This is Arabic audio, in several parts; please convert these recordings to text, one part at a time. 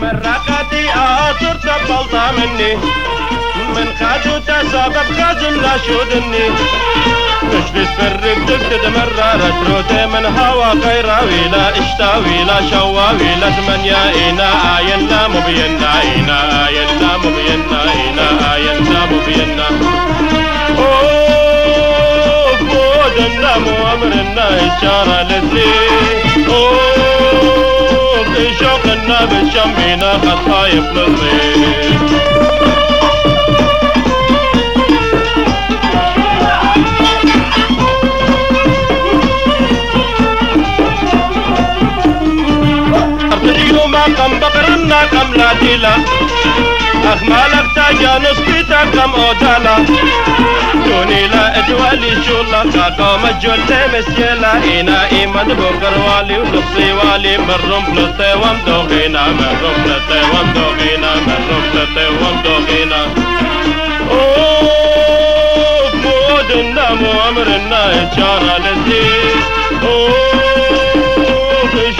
مرقتي اصرت بلطة مني من خدو تسبب خزن لا شودني. مش فرق دبدد مرة رتروتي من هوا خيراوي لا اشتاوي لا شواوي. لا ثمانية إنا آين لا مبينا إنا آين لا مبينا إنا آين لا مبينا أوه بودنا مؤمرنا إشارة لذي. أوه. بشوقنا بشمينا خطايف للضيف كم بقرنا كم لا ديلا أخمالك تاجانس بيتا كم أودالا كاكا مجول مسيلا إنا إيمان بوكر والي ونقصي والي مرم بلطي ومدوغينا مرم بلطي ومدوغينا مرم بلطي ومدوغينا أوه مودنا مؤمرنا إشارة لذيذ أوه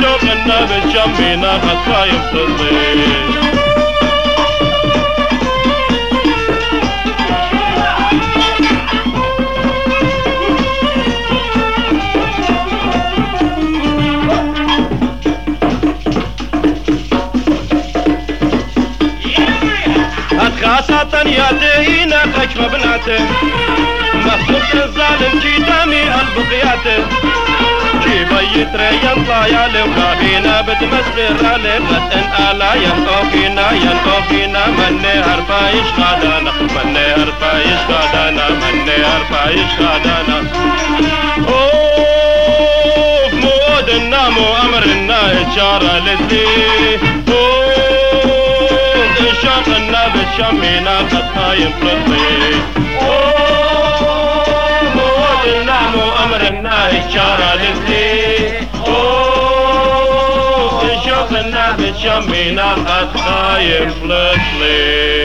شوقنا بالشمينا خطايف تصير خاصة يا دينا خشم بناته مخصوص الظالم جيتامي البقياته جيبا يتري ينطلع يا لوكابينا بتمسر علي بلتن آلا ينقوكينا ينقوكينا مني هربا يشغادانا مني هربا يشغادانا مني هربا يشغادانا اوف مودنا مو أمرنا اشارة اوف اشاقنا بالشمينا قد خايم فلطي أوه مودنا مو امرنا اشارة للذي أوه اشاقنا بالشمينا قد خايم فلطي